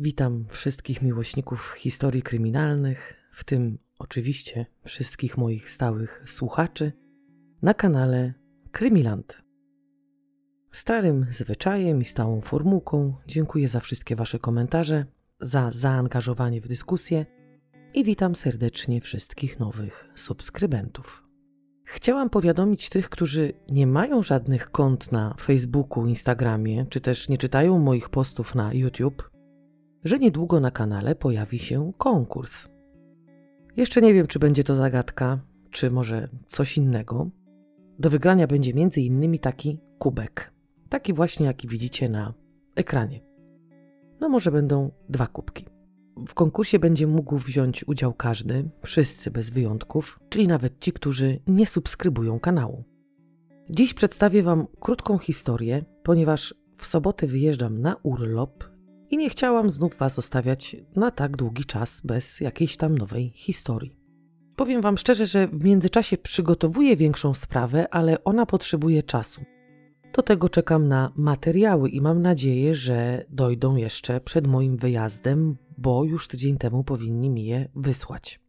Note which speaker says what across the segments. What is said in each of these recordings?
Speaker 1: Witam wszystkich miłośników historii kryminalnych, w tym oczywiście wszystkich moich stałych słuchaczy na kanale Krymiland. Starym zwyczajem i stałą formułką dziękuję za wszystkie Wasze komentarze, za zaangażowanie w dyskusję i witam serdecznie wszystkich nowych subskrybentów. Chciałam powiadomić tych, którzy nie mają żadnych kont na Facebooku, Instagramie, czy też nie czytają moich postów na YouTube, że niedługo na kanale pojawi się konkurs. Jeszcze nie wiem, czy będzie to zagadka, czy może coś innego. Do wygrania będzie innymi taki kubek. Taki właśnie, jaki widzicie na ekranie. No może będą dwa kubki. W konkursie będzie mógł wziąć udział każdy, wszyscy bez wyjątków, czyli nawet ci, którzy nie subskrybują kanału. Dziś przedstawię Wam krótką historię, ponieważ w sobotę wyjeżdżam na urlop i nie chciałam znów Was zostawiać na tak długi czas bez jakiejś tam nowej historii. Powiem Wam szczerze, że w międzyczasie przygotowuję większą sprawę, ale ona potrzebuje czasu. Do tego czekam na materiały i mam nadzieję, że dojdą jeszcze przed moim wyjazdem, bo już tydzień temu powinni mi je wysłać.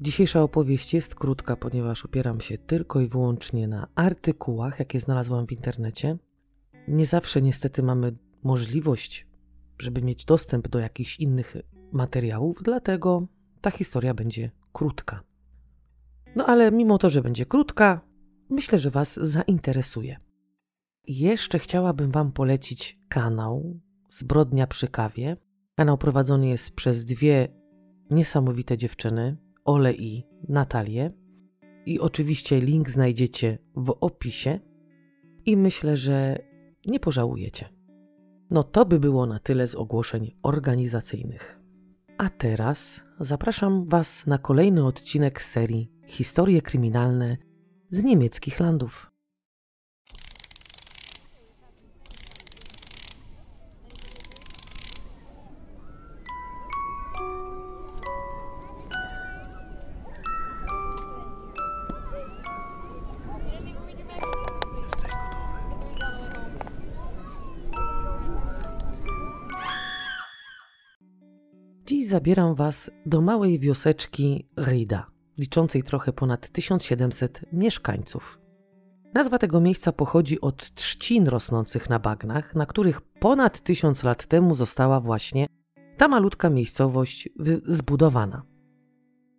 Speaker 1: Dzisiejsza opowieść jest krótka, ponieważ opieram się tylko i wyłącznie na artykułach, jakie znalazłam w internecie. Nie zawsze niestety mamy możliwość, żeby mieć dostęp do jakichś innych materiałów, dlatego ta historia będzie krótka. No ale mimo to, że będzie krótka, myślę, że Was zainteresuje. Jeszcze chciałabym Wam polecić kanał Zbrodnia przy kawie. Kanał prowadzony jest przez dwie niesamowite dziewczyny, Ole i Natalię. I oczywiście link znajdziecie w opisie. I myślę, że nie pożałujecie. No to by było na tyle z ogłoszeń organizacyjnych. A teraz zapraszam Was na kolejny odcinek serii Historie kryminalne z niemieckich landów. Zabieram Was do małej wioseczki Rida, liczącej trochę ponad 1700 mieszkańców. Nazwa tego miejsca pochodzi od trzcin rosnących na bagnach, na których ponad tysiąc lat temu została właśnie ta malutka miejscowość zbudowana.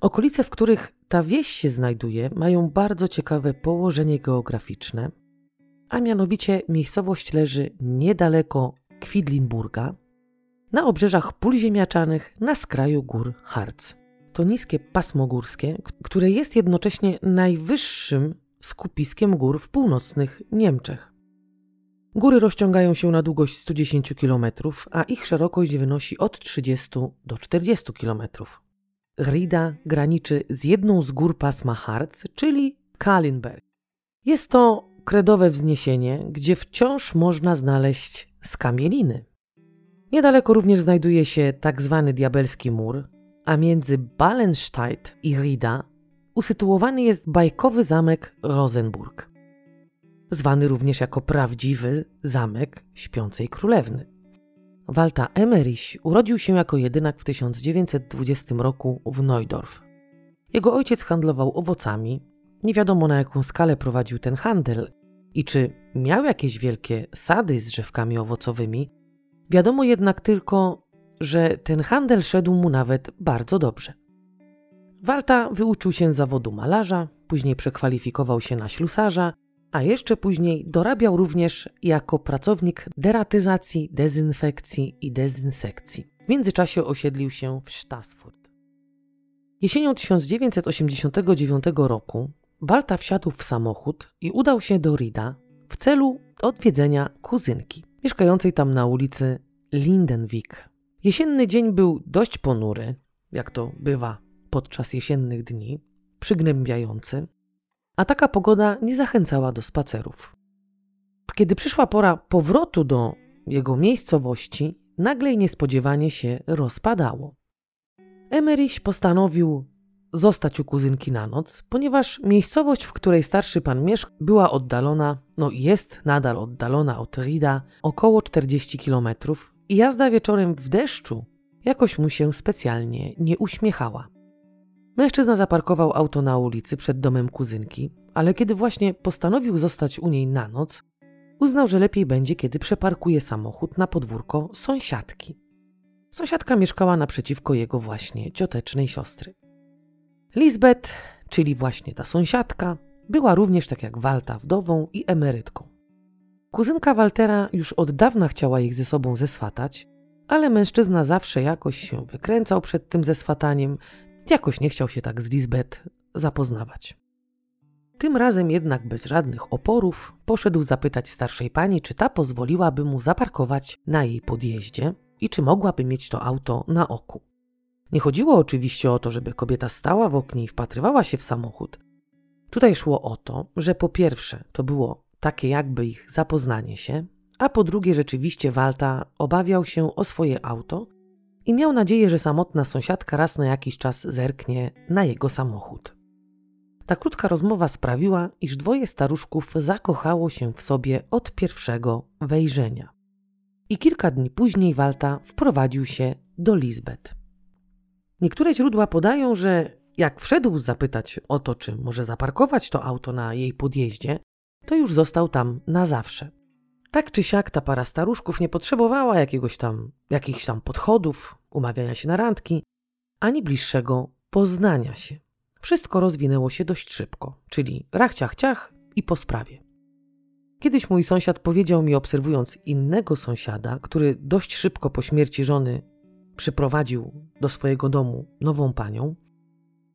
Speaker 1: Okolice, w których ta wieś się znajduje, mają bardzo ciekawe położenie geograficzne, a mianowicie miejscowość leży niedaleko Kwidlinburga, na obrzeżach pól ziemiaczanych na skraju gór Harz. To niskie pasmo górskie, które jest jednocześnie najwyższym skupiskiem gór w północnych Niemczech. Góry rozciągają się na długość 110 km, a ich szerokość wynosi od 30 do 40 km. Rida graniczy z jedną z gór pasma Harz, czyli Kalinberg. Jest to kredowe wzniesienie, gdzie wciąż można znaleźć skamieliny. Niedaleko również znajduje się tak zwany diabelski mur, a między Ballenstedt i Rida usytuowany jest bajkowy zamek Rosenburg, zwany również jako prawdziwy zamek śpiącej królewny. Walta Emmerich urodził się jako jedynak w 1920 roku w Neudorf. Jego ojciec handlował owocami. Nie wiadomo na jaką skalę prowadził ten handel i czy miał jakieś wielkie sady z drzewkami owocowymi, Wiadomo jednak tylko, że ten handel szedł mu nawet bardzo dobrze. Walta wyuczył się zawodu malarza, później przekwalifikował się na ślusarza, a jeszcze później dorabiał również jako pracownik deratyzacji, dezynfekcji i dezynsekcji. W międzyczasie osiedlił się w Stassfurt. Jesienią 1989 roku Walta wsiadł w samochód i udał się do Rida w celu odwiedzenia kuzynki mieszkającej tam na ulicy Lindenwijk. Jesienny dzień był dość ponury, jak to bywa podczas jesiennych dni, przygnębiający, a taka pogoda nie zachęcała do spacerów. Kiedy przyszła pora powrotu do jego miejscowości, nagle i niespodziewanie się rozpadało. Emerich postanowił zostać u kuzynki na noc, ponieważ miejscowość, w której starszy pan mieszka, była oddalona, no jest nadal oddalona od Rida około 40 kilometrów i jazda wieczorem w deszczu jakoś mu się specjalnie nie uśmiechała. Mężczyzna zaparkował auto na ulicy przed domem kuzynki, ale kiedy właśnie postanowił zostać u niej na noc, uznał, że lepiej będzie, kiedy przeparkuje samochód na podwórko sąsiadki. Sąsiadka mieszkała naprzeciwko jego właśnie ciotecznej siostry. Lisbeth, czyli właśnie ta sąsiadka, była również tak jak Walta wdową i emerytką. Kuzynka Waltera już od dawna chciała ich ze sobą zeswatać, ale mężczyzna zawsze jakoś się wykręcał przed tym zeswataniem, jakoś nie chciał się tak z Lisbeth zapoznawać. Tym razem jednak bez żadnych oporów poszedł zapytać starszej pani, czy ta pozwoliłaby mu zaparkować na jej podjeździe i czy mogłaby mieć to auto na oku. Nie chodziło oczywiście o to, żeby kobieta stała w oknie i wpatrywała się w samochód. Tutaj szło o to, że po pierwsze to było takie jakby ich zapoznanie się, a po drugie rzeczywiście Walta obawiał się o swoje auto i miał nadzieję, że samotna sąsiadka raz na jakiś czas zerknie na jego samochód. Ta krótka rozmowa sprawiła, iż dwoje staruszków zakochało się w sobie od pierwszego wejrzenia. I kilka dni później Walta wprowadził się do Lisbeth. Niektóre źródła podają, że jak wszedł zapytać o to, czy może zaparkować to auto na jej podjeździe, to już został tam na zawsze. Tak czy siak ta para staruszków nie potrzebowała jakiegoś tam, jakichś tam podchodów, umawiania się na randki, ani bliższego poznania się. Wszystko rozwinęło się dość szybko, czyli rach ciach ciach i po sprawie. Kiedyś mój sąsiad powiedział mi, obserwując innego sąsiada, który dość szybko po śmierci żony przyprowadził do swojego domu nową panią,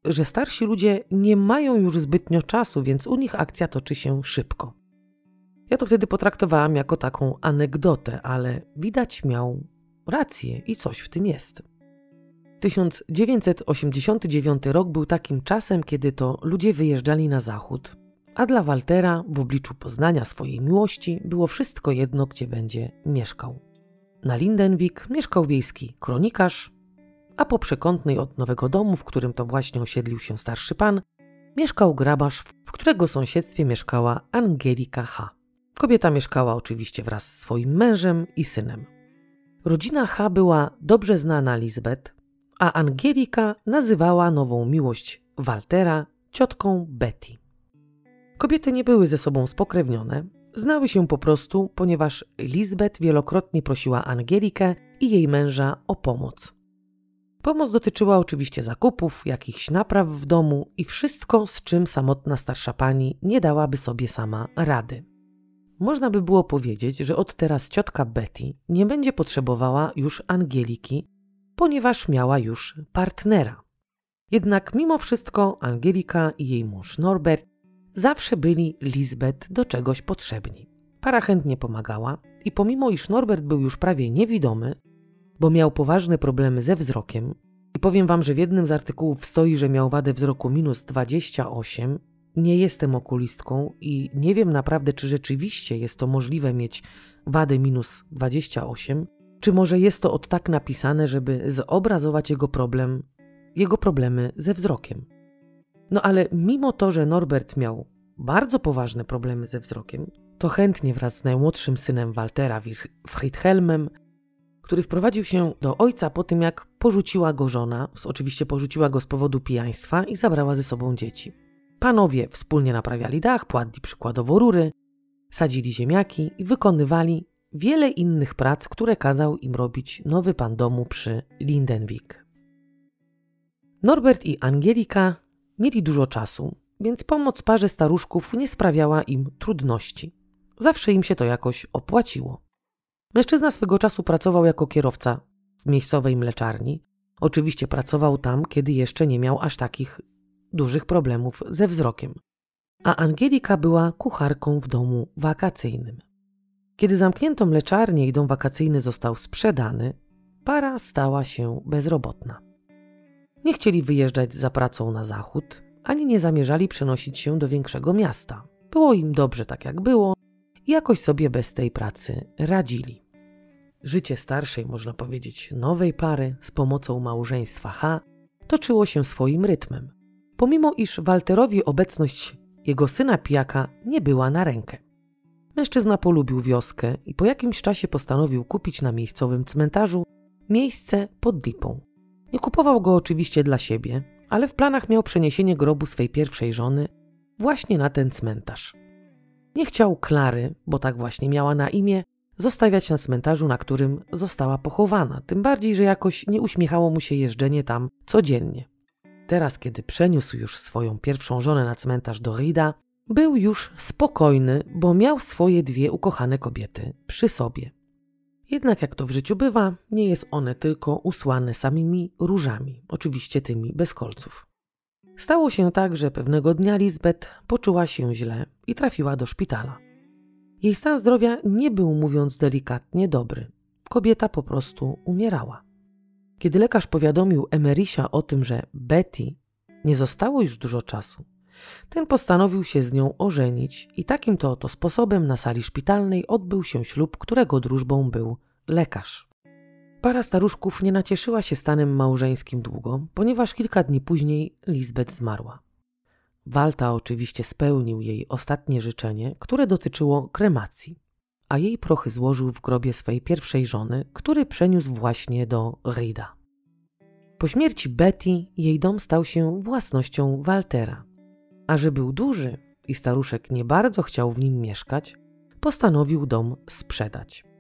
Speaker 1: że starsi ludzie nie mają już zbytnio czasu, więc u nich akcja toczy się szybko. Ja to wtedy potraktowałam jako taką anegdotę, ale widać miał rację i coś w tym jest. 1989 rok był takim czasem, kiedy to ludzie wyjeżdżali na zachód, a dla Waltera w obliczu poznania swojej miłości było wszystko jedno, gdzie będzie mieszkał. Na Lindenwik mieszkał wiejski kronikarz, a po przekątnej od nowego domu, w którym to właśnie osiedlił się starszy pan, mieszkał grabarz, w którego sąsiedztwie mieszkała Angelika H. Kobieta mieszkała oczywiście wraz z swoim mężem i synem. Rodzina H była dobrze znana Lisbeth, a Angelika nazywała nową miłość Waltera ciotką Betty. Kobiety nie były ze sobą spokrewnione, znały się po prostu, ponieważ Lisbeth wielokrotnie prosiła Angelikę i jej męża o pomoc. Pomoc dotyczyła oczywiście zakupów, jakichś napraw w domu i wszystko, z czym samotna starsza pani nie dałaby sobie sama rady. Można by było powiedzieć, że od teraz ciotka Betty nie będzie potrzebowała już Angeliki, ponieważ miała już partnera. Jednak mimo wszystko Angelika i jej mąż Norbert zawsze byli Lisbeth do czegoś potrzebni. Para chętnie pomagała i pomimo iż Norbert był już prawie niewidomy, bo miał poważne problemy ze wzrokiem, i powiem wam, że w jednym z artykułów stoi, że miał wadę wzroku minus 28, nie jestem okulistką i nie wiem naprawdę, czy rzeczywiście jest to możliwe mieć wadę minus 28, czy może jest to od tak napisane, żeby zobrazować jego problem, jego problemy ze wzrokiem. No ale mimo to, że Norbert miał bardzo poważne problemy ze wzrokiem, to chętnie wraz z najmłodszym synem Waltera Friedhelmem, który wprowadził się do ojca po tym, jak porzuciła go żona, oczywiście porzuciła go z powodu pijaństwa i zabrała ze sobą dzieci. Panowie wspólnie naprawiali dach, płatli przykładowo rury, sadzili ziemniaki i wykonywali wiele innych prac, które kazał im robić nowy pan domu przy Lindenwijk. Norbert i Angelika mieli dużo czasu, więc pomoc parze staruszków nie sprawiała im trudności. Zawsze im się to jakoś opłaciło. Mężczyzna swego czasu pracował jako kierowca w miejscowej mleczarni. Oczywiście pracował tam, kiedy jeszcze nie miał aż takich dużych problemów ze wzrokiem. A Angelika była kucharką w domu wakacyjnym. Kiedy zamknięto mleczarnię i dom wakacyjny został sprzedany, para stała się bezrobotna. Nie chcieli wyjeżdżać za pracą na zachód, ani nie zamierzali przenosić się do większego miasta. Było im dobrze tak jak było jakoś sobie bez tej pracy radzili. Życie starszej, można powiedzieć, nowej pary z pomocą małżeństwa H toczyło się swoim rytmem, pomimo iż Walterowi obecność jego syna pijaka nie była na rękę. Mężczyzna polubił wioskę i po jakimś czasie postanowił kupić na miejscowym cmentarzu miejsce pod lipą. Nie kupował go oczywiście dla siebie, ale w planach miał przeniesienie grobu swej pierwszej żony właśnie na ten cmentarz. Nie chciał Klary, bo tak właśnie miała na imię, zostawiać na cmentarzu, na którym została pochowana, tym bardziej, że jakoś nie uśmiechało mu się jeżdżenie tam codziennie. Teraz, kiedy przeniósł już swoją pierwszą żonę na cmentarz do Rida, był już spokojny, bo miał swoje dwie ukochane kobiety przy sobie. Jednak jak to w życiu bywa, nie jest one tylko usłane samymi różami, oczywiście tymi bez kolców. Stało się tak, że pewnego dnia Lisbeth poczuła się źle i trafiła do szpitala. Jej stan zdrowia nie był, mówiąc delikatnie, dobry. Kobieta po prostu umierała. Kiedy lekarz powiadomił Emerisia o tym, że Betty nie zostało już dużo czasu, ten postanowił się z nią ożenić i takim to oto sposobem na sali szpitalnej odbył się ślub, którego drużbą był lekarz. Para staruszków nie nacieszyła się stanem małżeńskim długo, ponieważ kilka dni później Lisbeth zmarła. Walta oczywiście spełnił jej ostatnie życzenie, które dotyczyło kremacji, a jej prochy złożył w grobie swej pierwszej żony, który przeniósł właśnie do Rida. Po śmierci Betty jej dom stał się własnością Waltera, a że był duży i staruszek nie bardzo chciał w nim mieszkać, postanowił dom sprzedać.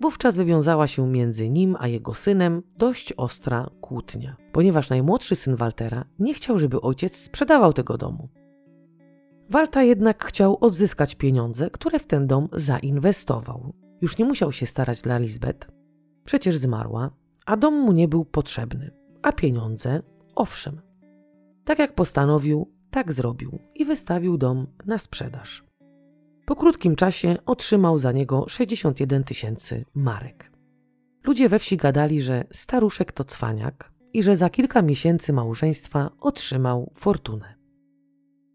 Speaker 1: Wówczas wywiązała się między nim a jego synem dość ostra kłótnia, ponieważ najmłodszy syn Waltera nie chciał, żeby ojciec sprzedawał tego domu. Walta jednak chciał odzyskać pieniądze, które w ten dom zainwestował. Już nie musiał się starać dla Lisbeth. Przecież zmarła, a dom mu nie był potrzebny, a pieniądze owszem. Tak jak postanowił, tak zrobił i wystawił dom na sprzedaż. Po krótkim czasie otrzymał za niego 61 tysięcy marek. Ludzie we wsi gadali, że staruszek to cwaniak i że za kilka miesięcy małżeństwa otrzymał fortunę.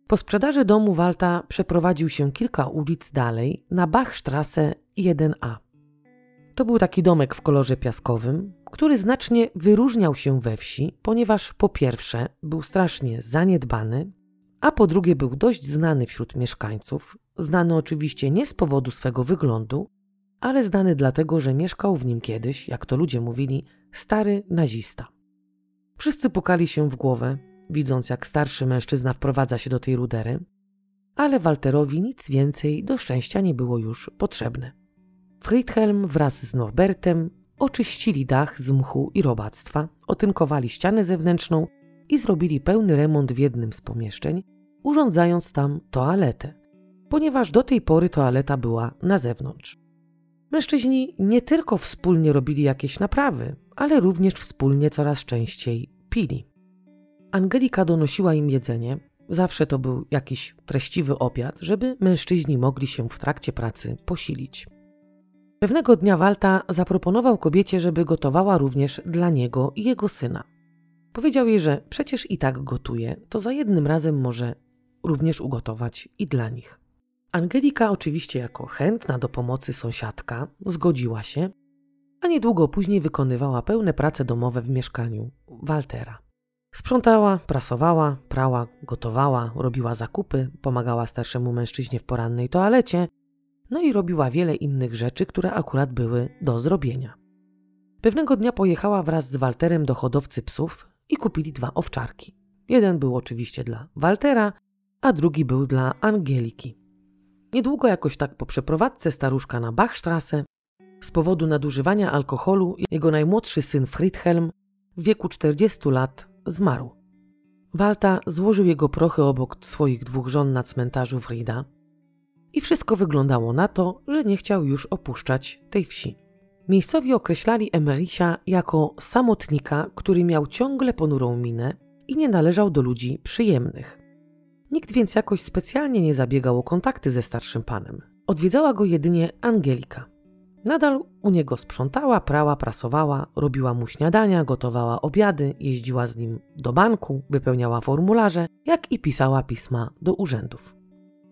Speaker 1: Po sprzedaży domu Walta przeprowadził się kilka ulic dalej na Bachstrasse 1a. To był taki domek w kolorze piaskowym, który znacznie wyróżniał się we wsi, ponieważ po pierwsze był strasznie zaniedbany, a po drugie był dość znany wśród mieszkańców, znany oczywiście nie z powodu swego wyglądu, ale znany dlatego, że mieszkał w nim kiedyś, jak to ludzie mówili, stary nazista. Wszyscy pukali się w głowę, widząc jak starszy mężczyzna wprowadza się do tej rudery, ale Walterowi nic więcej do szczęścia nie było już potrzebne. Friedhelm wraz z Norbertem oczyścili dach z mchu i robactwa, otynkowali ścianę zewnętrzną i zrobili pełny remont w jednym z pomieszczeń, urządzając tam toaletę, ponieważ do tej pory toaleta była na zewnątrz. Mężczyźni nie tylko wspólnie robili jakieś naprawy, ale również wspólnie coraz częściej pili. Angelika donosiła im jedzenie, zawsze to był jakiś treściwy obiad, żeby mężczyźni mogli się w trakcie pracy posilić. Pewnego dnia Walta zaproponował kobiecie, żeby gotowała również dla niego i jego syna. Powiedział jej, że przecież i tak gotuje, to za jednym razem może również ugotować i dla nich. Angelika, oczywiście jako chętna do pomocy sąsiadka, zgodziła się, a niedługo później wykonywała pełne prace domowe w mieszkaniu Waltera. Sprzątała, prasowała, prała, gotowała, robiła zakupy, pomagała starszemu mężczyźnie w porannej toalecie, no i robiła wiele innych rzeczy, które akurat były do zrobienia. Pewnego dnia pojechała wraz z Walterem do hodowcy psów i kupili dwa owczarki. Jeden był oczywiście dla Waltera, a drugi był dla Angeliki. Niedługo jakoś tak po przeprowadzce staruszka na Bachstrasse z powodu nadużywania alkoholu jego najmłodszy syn Friedhelm w wieku 40 lat zmarł. Walta złożył jego prochy obok swoich dwóch żon na cmentarzu Frida i wszystko wyglądało na to, że nie chciał już opuszczać tej wsi. Miejscowi określali Emerisia jako samotnika, który miał ciągle ponurą minę i nie należał do ludzi przyjemnych. Nikt więc jakoś specjalnie nie zabiegał o kontakty ze starszym panem. Odwiedzała go jedynie Angelika. Nadal u niego sprzątała, prała, prasowała, robiła mu śniadania, gotowała obiady, jeździła z nim do banku, wypełniała formularze, jak i pisała pisma do urzędów.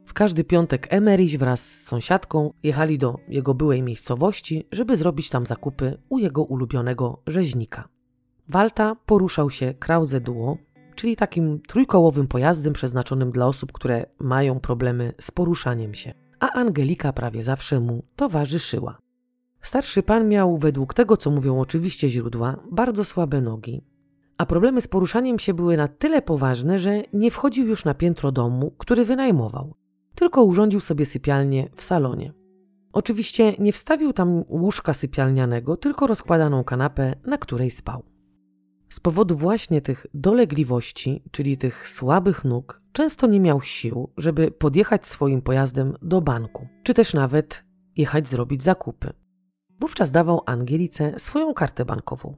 Speaker 1: W każdy piątek Emerich wraz z sąsiadką jechali do jego byłej miejscowości, żeby zrobić tam zakupy u jego ulubionego rzeźnika. Walta poruszał się Krause Duo, czyli takim trójkołowym pojazdem przeznaczonym dla osób, które mają problemy z poruszaniem się. a Angelika prawie zawsze mu towarzyszyła. Starszy pan miał, według tego co mówią oczywiście źródła, bardzo słabe nogi, a problemy z poruszaniem się były na tyle poważne, że nie wchodził już na piętro domu, który wynajmował, tylko urządził sobie sypialnię w salonie. Oczywiście nie wstawił tam łóżka sypialnianego, tylko rozkładaną kanapę, na której spał. Z powodu właśnie tych dolegliwości, czyli tych słabych nóg, często nie miał sił, żeby podjechać swoim pojazdem do banku, czy też nawet jechać zrobić zakupy. Wówczas dawał Angelice swoją kartę bankową.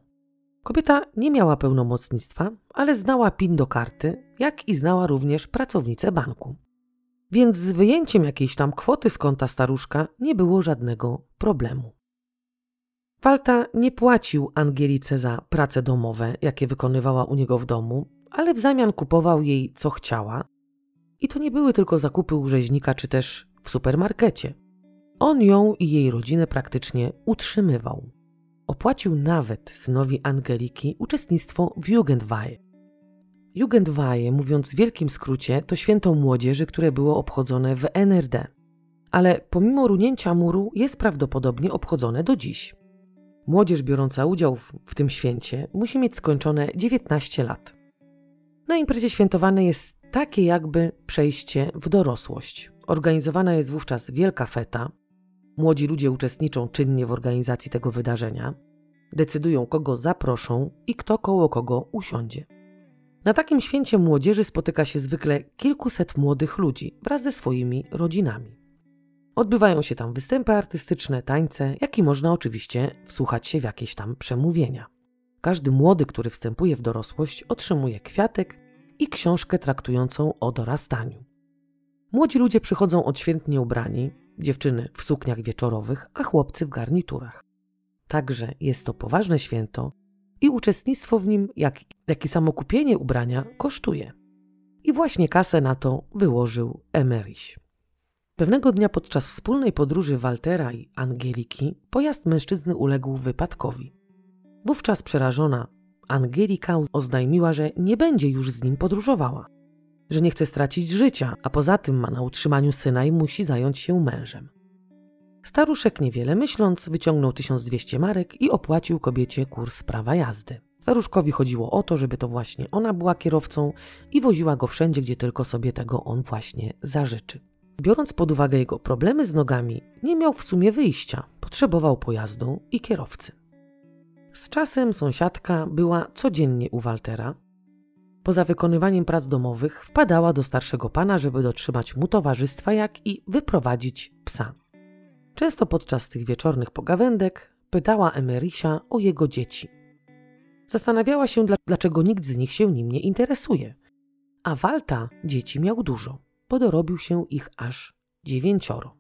Speaker 1: Kobieta nie miała pełnomocnictwa, ale znała PIN do karty, jak i znała również pracownicę banku. Więc z wyjęciem jakiejś tam kwoty z konta staruszka nie było żadnego problemu. Walta nie płacił Angelice za prace domowe, jakie wykonywała u niego w domu, ale w zamian kupował jej co chciała. I to nie były tylko zakupy u rzeźnika czy też w supermarkecie. On ją i jej rodzinę praktycznie utrzymywał. Opłacił nawet synowi Angeliki uczestnictwo w Jugendweihe. Jugendweihe, mówiąc w wielkim skrócie, to święto młodzieży, które było obchodzone w NRD. Ale pomimo runięcia muru jest prawdopodobnie obchodzone do dziś. Młodzież biorąca udział w, tym święcie musi mieć skończone 19 lat. Na imprezie świętowane jest takie jakby przejście w dorosłość. Organizowana jest wówczas wielka feta. Młodzi ludzie uczestniczą czynnie w organizacji tego wydarzenia. Decydują, kogo zaproszą i kto koło kogo usiądzie. Na takim święcie młodzieży spotyka się zwykle kilkuset młodych ludzi wraz ze swoimi rodzinami. Odbywają się tam występy artystyczne, tańce, jak i można oczywiście wsłuchać się w jakieś tam przemówienia. Każdy młody, który wstępuje w dorosłość, otrzymuje kwiatek i książkę traktującą o dorastaniu. Młodzi ludzie przychodzą odświętnie ubrani, dziewczyny w sukniach wieczorowych, a chłopcy w garniturach. Także jest to poważne święto i uczestnictwo w nim, jak, jak i samo kupienie ubrania, kosztuje. I właśnie kasę na to wyłożył Emeryś. Pewnego dnia podczas wspólnej podróży Waltera i Angeliki pojazd mężczyzny uległ wypadkowi. Wówczas przerażona Angelika oznajmiła, że nie będzie już z nim podróżowała, że nie chce stracić życia, a poza tym ma na utrzymaniu syna i musi zająć się mężem. Staruszek niewiele myśląc wyciągnął 1200 marek i opłacił kobiecie kurs prawa jazdy. Staruszkowi chodziło o to, żeby to właśnie ona była kierowcą i woziła go wszędzie, gdzie tylko sobie tego on właśnie zażyczy. Biorąc pod uwagę jego problemy z nogami, nie miał w sumie wyjścia, potrzebował pojazdu i kierowcy. Z czasem sąsiadka była codziennie u Waltera. Poza wykonywaniem prac domowych wpadała do starszego pana, żeby dotrzymać mu towarzystwa, jak i wyprowadzić psa. Często podczas tych wieczornych pogawędek pytała Emerysia o jego dzieci. Zastanawiała się, dlaczego nikt z nich się nim nie interesuje. A Walta dzieci miał dużo podorobił się ich aż dziewięcioro.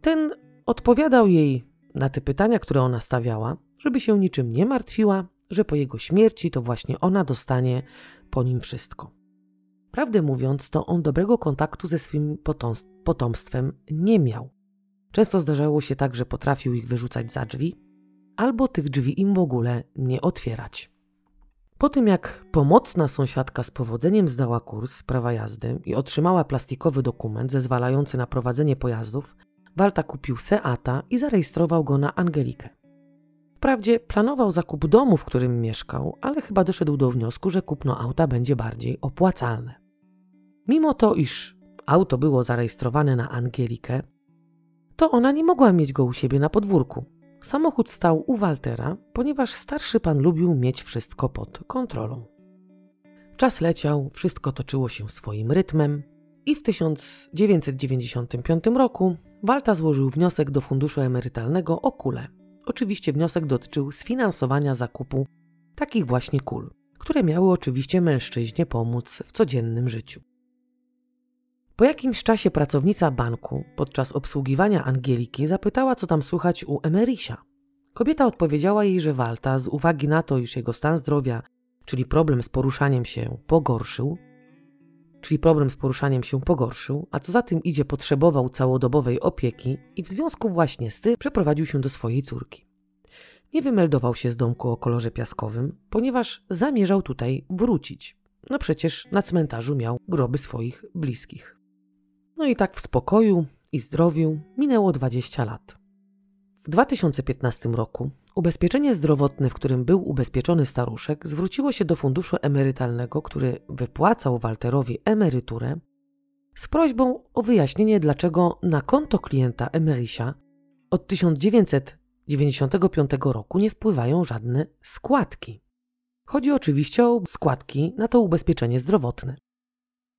Speaker 1: Ten odpowiadał jej na te pytania, które ona stawiała, żeby się niczym nie martwiła, że po jego śmierci to właśnie ona dostanie po nim wszystko. Prawdę mówiąc, to on dobrego kontaktu ze swym potomstwem nie miał. Często zdarzało się tak, że potrafił ich wyrzucać za drzwi, albo tych drzwi im w ogóle nie otwierać. Po tym jak pomocna sąsiadka z powodzeniem zdała kurs prawa jazdy i otrzymała plastikowy dokument zezwalający na prowadzenie pojazdów, Walta kupił Seata i zarejestrował go na Angelikę. Wprawdzie planował zakup domu, w którym mieszkał, ale chyba doszedł do wniosku, że kupno auta będzie bardziej opłacalne. Mimo to, iż auto było zarejestrowane na Angelikę, to ona nie mogła mieć go u siebie na podwórku, Samochód stał u Waltera, ponieważ starszy pan lubił mieć wszystko pod kontrolą. Czas leciał, wszystko toczyło się swoim rytmem i w 1995 roku Walta złożył wniosek do funduszu emerytalnego o kulę. Oczywiście wniosek dotyczył sfinansowania zakupu takich właśnie kul, które miały oczywiście mężczyźnie pomóc w codziennym życiu. Po jakimś czasie pracownica banku podczas obsługiwania Angieliki zapytała, co tam słychać u Emerysia. Kobieta odpowiedziała jej, że Walta, z uwagi na to, iż jego stan zdrowia, czyli problem z poruszaniem się, pogorszył, czyli problem z poruszaniem się pogorszył, a co za tym idzie, potrzebował całodobowej opieki i w związku właśnie z tym przeprowadził się do swojej córki. Nie wymeldował się z domku o kolorze piaskowym, ponieważ zamierzał tutaj wrócić. No przecież na cmentarzu miał groby swoich bliskich. No i tak w spokoju i zdrowiu minęło 20 lat. W 2015 roku ubezpieczenie zdrowotne, w którym był ubezpieczony staruszek, zwróciło się do funduszu emerytalnego, który wypłacał Walterowi emeryturę, z prośbą o wyjaśnienie, dlaczego na konto klienta Emerisia od 1995 roku nie wpływają żadne składki. Chodzi oczywiście o składki na to ubezpieczenie zdrowotne.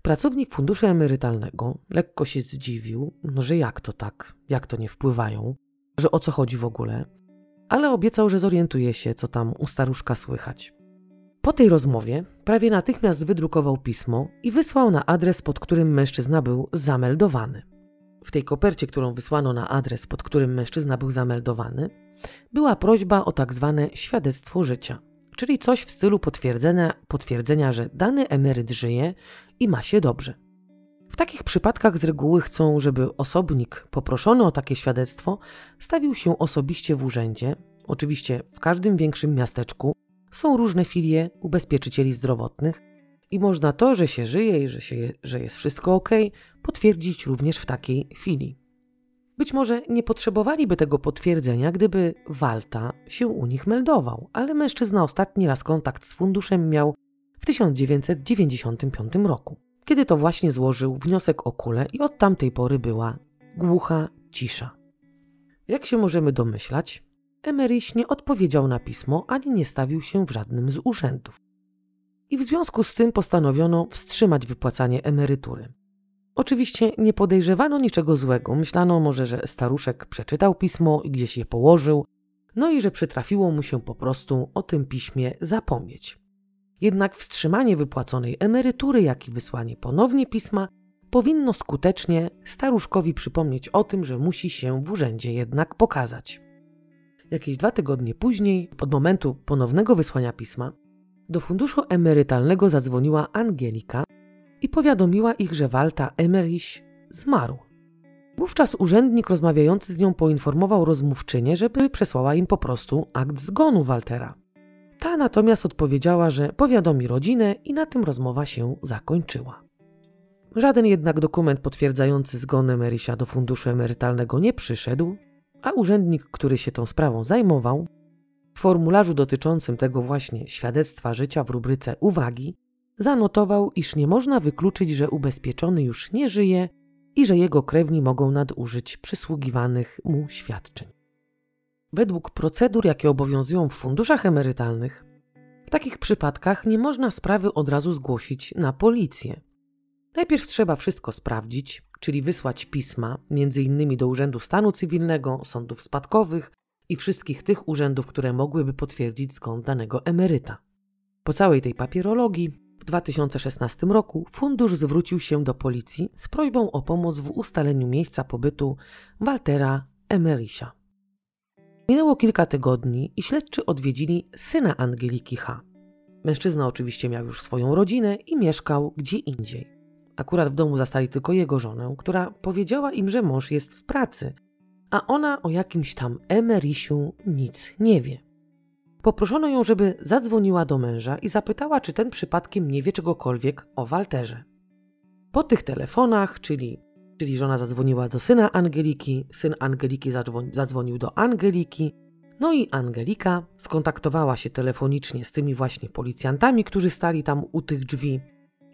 Speaker 1: Pracownik funduszu emerytalnego lekko się zdziwił, no że jak to tak, jak to nie wpływają, że o co chodzi w ogóle, ale obiecał, że zorientuje się, co tam u staruszka słychać. Po tej rozmowie prawie natychmiast wydrukował pismo i wysłał na adres, pod którym mężczyzna był zameldowany. W tej kopercie, którą wysłano na adres, pod którym mężczyzna był zameldowany, była prośba o tak zwane świadectwo życia, czyli coś w stylu potwierdzenia, potwierdzenia, że dany emeryt żyje i ma się dobrze. W takich przypadkach z reguły chcą, żeby osobnik poproszony o takie świadectwo stawił się osobiście w urzędzie, oczywiście w każdym większym miasteczku są różne filie ubezpieczycieli zdrowotnych i można to, że się żyje i że, się, że jest wszystko ok, potwierdzić również w takiej filii. Być może nie potrzebowaliby tego potwierdzenia, gdyby Walta się u nich meldował, ale mężczyzna ostatni raz kontakt z funduszem miał 1995 roku, kiedy to właśnie złożył wniosek o kulę i od tamtej pory była głucha cisza. Jak się możemy domyślać, Emeryś nie odpowiedział na pismo ani nie stawił się w żadnym z urzędów. I w związku z tym postanowiono wstrzymać wypłacanie emerytury. Oczywiście nie podejrzewano niczego złego, myślano może, że staruszek przeczytał pismo i gdzieś je położył, no i że przytrafiło mu się po prostu o tym piśmie zapomnieć. Jednak wstrzymanie wypłaconej emerytury, jak i wysłanie ponownie pisma powinno skutecznie staruszkowi przypomnieć o tym, że musi się w urzędzie jednak pokazać. Jakieś dwa tygodnie później, od momentu ponownego wysłania pisma, do funduszu emerytalnego zadzwoniła Angelika i powiadomiła ich, że Walta Emerich zmarł. Wówczas urzędnik rozmawiający z nią poinformował rozmówczynię, żeby przesłała im po prostu akt zgonu Waltera. Ta natomiast odpowiedziała, że powiadomi rodzinę i na tym rozmowa się zakończyła. Żaden jednak dokument potwierdzający zgon Emerysia do funduszu emerytalnego nie przyszedł, a urzędnik, który się tą sprawą zajmował, w formularzu dotyczącym tego właśnie świadectwa życia w rubryce uwagi zanotował, iż nie można wykluczyć, że ubezpieczony już nie żyje i że jego krewni mogą nadużyć przysługiwanych mu świadczeń. Według procedur, jakie obowiązują w funduszach emerytalnych, w takich przypadkach nie można sprawy od razu zgłosić na policję. Najpierw trzeba wszystko sprawdzić, czyli wysłać pisma, m.in. do Urzędu Stanu Cywilnego, sądów spadkowych i wszystkich tych urzędów, które mogłyby potwierdzić zgon danego emeryta. Po całej tej papierologii w 2016 roku fundusz zwrócił się do policji z prośbą o pomoc w ustaleniu miejsca pobytu Waltera Emerisia. Minęło kilka tygodni i śledczy odwiedzili syna Angeliki H. Mężczyzna oczywiście miał już swoją rodzinę i mieszkał gdzie indziej. Akurat w domu zastali tylko jego żonę, która powiedziała im, że mąż jest w pracy, a ona o jakimś tam Emerisiu nic nie wie. Poproszono ją, żeby zadzwoniła do męża i zapytała, czy ten przypadkiem nie wie czegokolwiek o Walterze. Po tych telefonach, czyli, czyli żona zadzwoniła do syna Angeliki, syn Angeliki zadzwonił do Angeliki, no i Angelika skontaktowała się telefonicznie z tymi właśnie policjantami, którzy stali tam u tych drzwi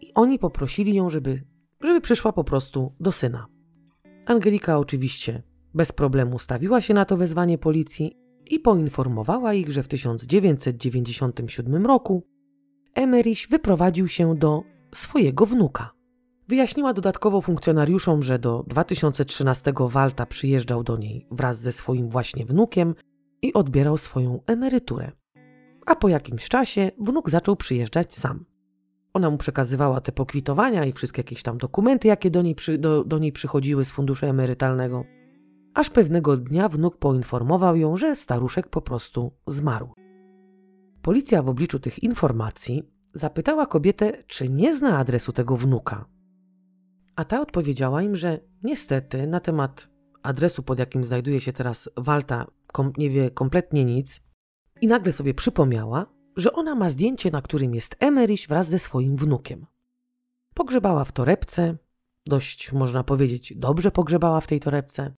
Speaker 1: i oni poprosili ją, żeby, żeby przyszła po prostu do syna. Angelika oczywiście bez problemu stawiła się na to wezwanie policji i poinformowała ich, że w 1997 roku Emerich wyprowadził się do swojego wnuka. Wyjaśniła dodatkowo funkcjonariuszom, że do 2013 Walta przyjeżdżał do niej wraz ze swoim właśnie wnukiem i odbierał swoją emeryturę. A po jakimś czasie wnuk zaczął przyjeżdżać sam. Ona mu przekazywała te pokwitowania i wszystkie jakieś tam dokumenty, jakie do niej, przy, do, do niej przychodziły z funduszu emerytalnego. Aż pewnego dnia wnuk poinformował ją, że staruszek po prostu zmarł. Policja w obliczu tych informacji zapytała kobietę, czy nie zna adresu tego wnuka. A ta odpowiedziała im, że niestety na temat adresu, pod jakim znajduje się teraz Walta, nie wie kompletnie nic. I nagle sobie przypomniała, że ona ma zdjęcie, na którym jest Emerich wraz ze swoim wnukiem. Pogrzebała w torebce, dość, można powiedzieć, dobrze pogrzebała w tej torebce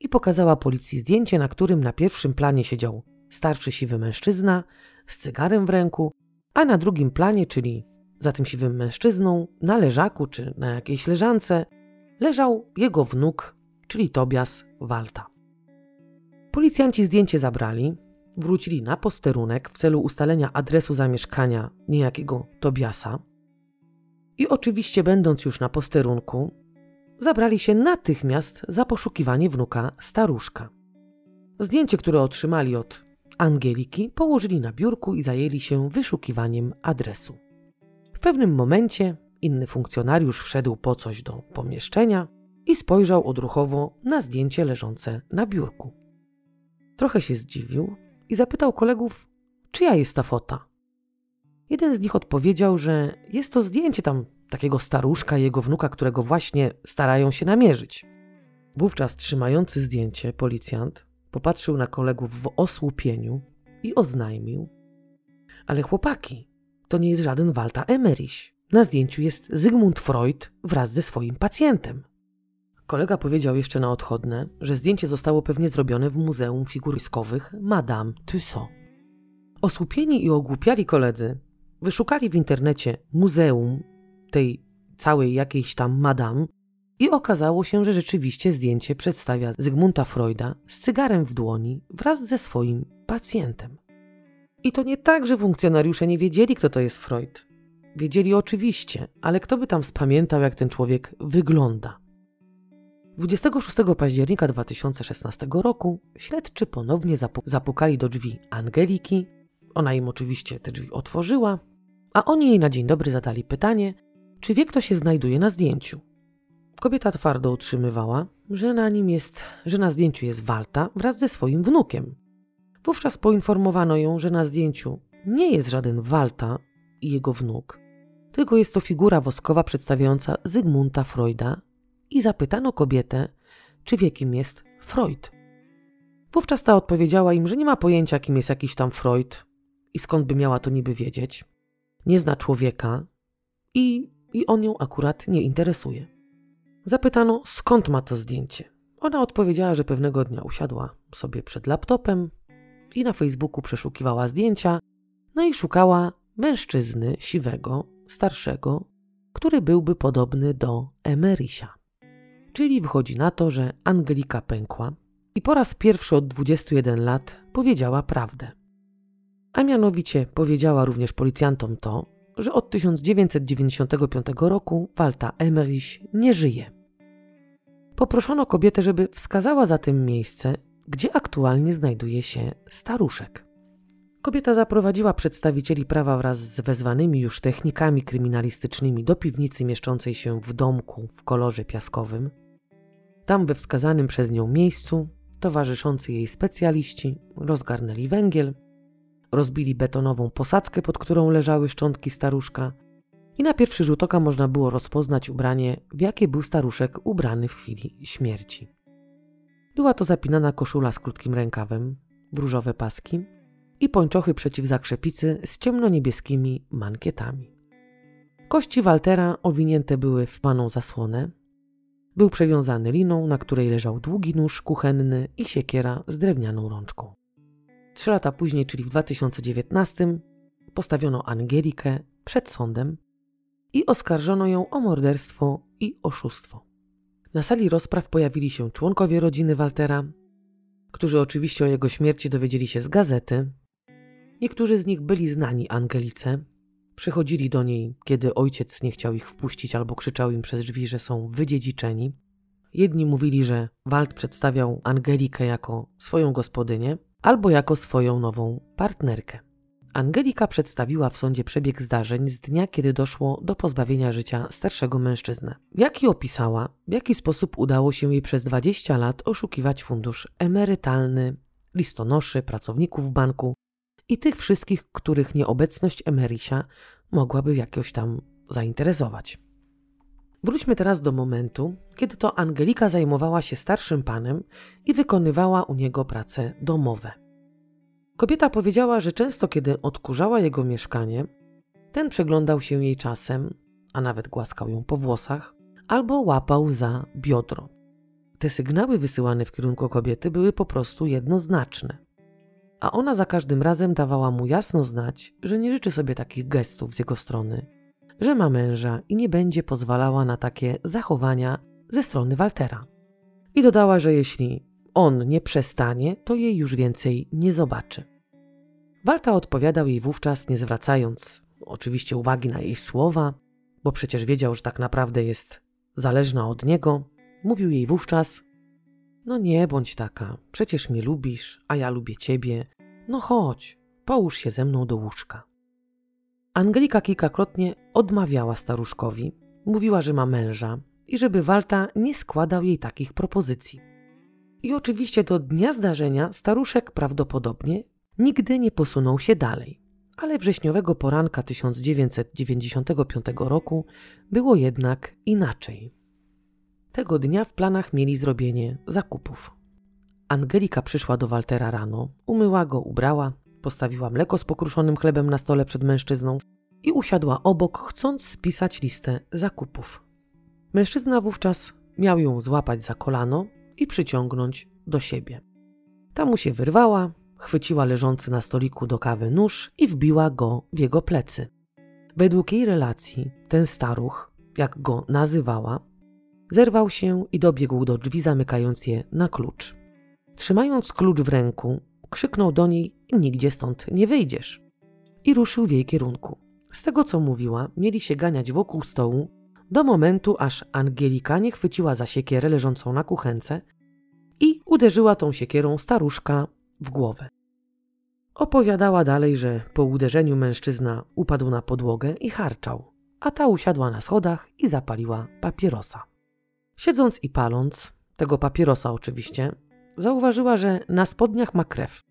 Speaker 1: i pokazała policji zdjęcie, na którym na pierwszym planie siedział starszy siwy mężczyzna z cygarem w ręku, a na drugim planie, czyli za tym siwym mężczyzną, na leżaku czy na jakiejś leżance, leżał jego wnuk, czyli Tobias Walta. Policjanci zdjęcie zabrali, wrócili na posterunek w celu ustalenia adresu zamieszkania niejakiego Tobiasa i oczywiście będąc już na posterunku, zabrali się natychmiast za poszukiwanie wnuka staruszka. Zdjęcie, które otrzymali od Angeliki, położyli na biurku i zajęli się wyszukiwaniem adresu. W pewnym momencie inny funkcjonariusz wszedł po coś do pomieszczenia i spojrzał odruchowo na zdjęcie leżące na biurku. Trochę się zdziwił i zapytał kolegów, czyja jest ta fota. Jeden z nich odpowiedział, że jest to zdjęcie tam takiego staruszka i jego wnuka, którego właśnie starają się namierzyć. Wówczas trzymający zdjęcie policjant popatrzył na kolegów w osłupieniu i oznajmił: Ale chłopaki, to nie jest żaden Walta Emerich. Na zdjęciu jest Zygmunt Freud wraz ze swoim pacjentem. Kolega powiedział jeszcze na odchodne, że zdjęcie zostało pewnie zrobione w Muzeum Figur Madame Tussaud. Osłupieni i ogłupiali koledzy wyszukali w internecie muzeum tej całej jakiejś tam madame i okazało się, że rzeczywiście zdjęcie przedstawia Zygmunta Freuda z cygarem w dłoni wraz ze swoim pacjentem. I to nie tak, że funkcjonariusze nie wiedzieli, kto to jest Freud. Wiedzieli oczywiście, ale kto by tam spamiętał, jak ten człowiek wygląda. 26 października 2016 roku śledczy ponownie zapukali do drzwi Angeliki. Ona im oczywiście te drzwi otworzyła, a oni jej na dzień dobry zadali pytanie, czy wie, kto się znajduje na zdjęciu. Kobieta twardo utrzymywała, że na nim jest, że na zdjęciu jest Walta wraz ze swoim wnukiem. Wówczas poinformowano ją, że na zdjęciu nie jest żaden Walta i jego wnuk, tylko jest to figura woskowa przedstawiająca Zygmunta Freuda i zapytano kobietę, czy wie kim jest Freud. Wówczas ta odpowiedziała im, że nie ma pojęcia kim jest jakiś tam Freud i skąd by miała to niby wiedzieć. Nie zna człowieka i, i on ją akurat nie interesuje. Zapytano, skąd ma to zdjęcie. Ona odpowiedziała, że pewnego dnia usiadła sobie przed laptopem i na Facebooku przeszukiwała zdjęcia, no i szukała mężczyzny siwego, starszego, który byłby podobny do Emerisia. Czyli wychodzi na to, że Angelika pękła i po raz pierwszy od 21 lat powiedziała prawdę. A mianowicie powiedziała również policjantom to, że od 1995 roku Walta Emerich nie żyje. Poproszono kobietę, żeby wskazała za tym miejsce, gdzie aktualnie znajduje się staruszek. Kobieta zaprowadziła przedstawicieli prawa wraz z wezwanymi już technikami kryminalistycznymi do piwnicy mieszczącej się w domku w kolorze piaskowym. Tam we wskazanym przez nią miejscu towarzyszący jej specjaliści rozgarnęli węgiel, rozbili betonową posadzkę, pod którą leżały szczątki staruszka i na pierwszy rzut oka można było rozpoznać ubranie, w jakie był staruszek ubrany w chwili śmierci. Była to zapinana koszula z krótkim rękawem, różowe paski i pończochy przeciwzakrzepicy z ciemnoniebieskimi mankietami. Kości Waltera owinięte były w paną zasłonę. Był przewiązany liną, na której leżał długi nóż kuchenny i siekiera z drewnianą rączką. Trzy lata później, czyli w 2019, postawiono Angelikę przed sądem i oskarżono ją o morderstwo i oszustwo. Na sali rozpraw pojawili się członkowie rodziny Waltera, którzy oczywiście o jego śmierci dowiedzieli się z gazety. Niektórzy z nich byli znani Angelice. Przychodzili do niej, kiedy ojciec nie chciał ich wpuścić albo krzyczał im przez drzwi, że są wydziedziczeni. Jedni mówili, że Walt przedstawiał Angelikę jako swoją gospodynię albo jako swoją nową partnerkę. Angelika przedstawiła w sądzie przebieg zdarzeń z dnia, kiedy doszło do pozbawienia życia starszego mężczyznę. Jak i opisała, w jaki sposób udało się jej przez 20 lat oszukiwać fundusz emerytalny, listonoszy, pracowników banku i tych wszystkich, których nieobecność Emerisia mogłaby jakoś tam zainteresować. Wróćmy teraz do momentu, kiedy to Angelika zajmowała się starszym panem i wykonywała u niego prace domowe. Kobieta powiedziała, że często kiedy odkurzała jego mieszkanie, ten przeglądał się jej czasem, a nawet głaskał ją po włosach, albo łapał za biodro. Te sygnały wysyłane w kierunku kobiety były po prostu jednoznaczne. A ona za każdym razem dawała mu jasno znać, że nie życzy sobie takich gestów z jego strony, że ma męża i nie będzie pozwalała na takie zachowania ze strony Waltera. I dodała, że jeśli on nie przestanie, to jej już więcej nie zobaczy. Walta odpowiadał jej wówczas, nie zwracając oczywiście uwagi na jej słowa, bo przecież wiedział, że tak naprawdę jest zależna od niego. Mówił jej wówczas: No nie bądź taka, przecież mnie lubisz, a ja lubię ciebie. No chodź, połóż się ze mną do łóżka. Angelika kilkakrotnie odmawiała staruszkowi, mówiła, że ma męża i żeby Walta nie składał jej takich propozycji. I oczywiście do dnia zdarzenia staruszek prawdopodobnie nigdy nie posunął się dalej. Ale wrześniowego poranka 1995 roku było jednak inaczej. Tego dnia w planach mieli zrobienie zakupów. Angelika przyszła do Waltera rano, umyła go, ubrała, postawiła mleko z pokruszonym chlebem na stole przed mężczyzną i usiadła obok, chcąc spisać listę zakupów. Mężczyzna wówczas miał ją złapać za kolano i przyciągnąć do siebie. Ta mu się wyrwała, chwyciła leżący na stoliku do kawy nóż i wbiła go w jego plecy. Według jej relacji, ten staruch, jak go nazywała, zerwał się i dobiegł do drzwi, zamykając je na klucz. Trzymając klucz w ręku, krzyknął do niej: Nigdzie stąd nie wyjdziesz. I ruszył w jej kierunku. Z tego co mówiła, mieli się ganiać wokół stołu, do momentu, aż Angelika nie chwyciła za siekierę leżącą na kuchence i uderzyła tą siekierą staruszka w głowę. Opowiadała dalej, że po uderzeniu mężczyzna upadł na podłogę i harczał, a ta usiadła na schodach i zapaliła papierosa. Siedząc i paląc, tego papierosa oczywiście, zauważyła, że na spodniach ma krew.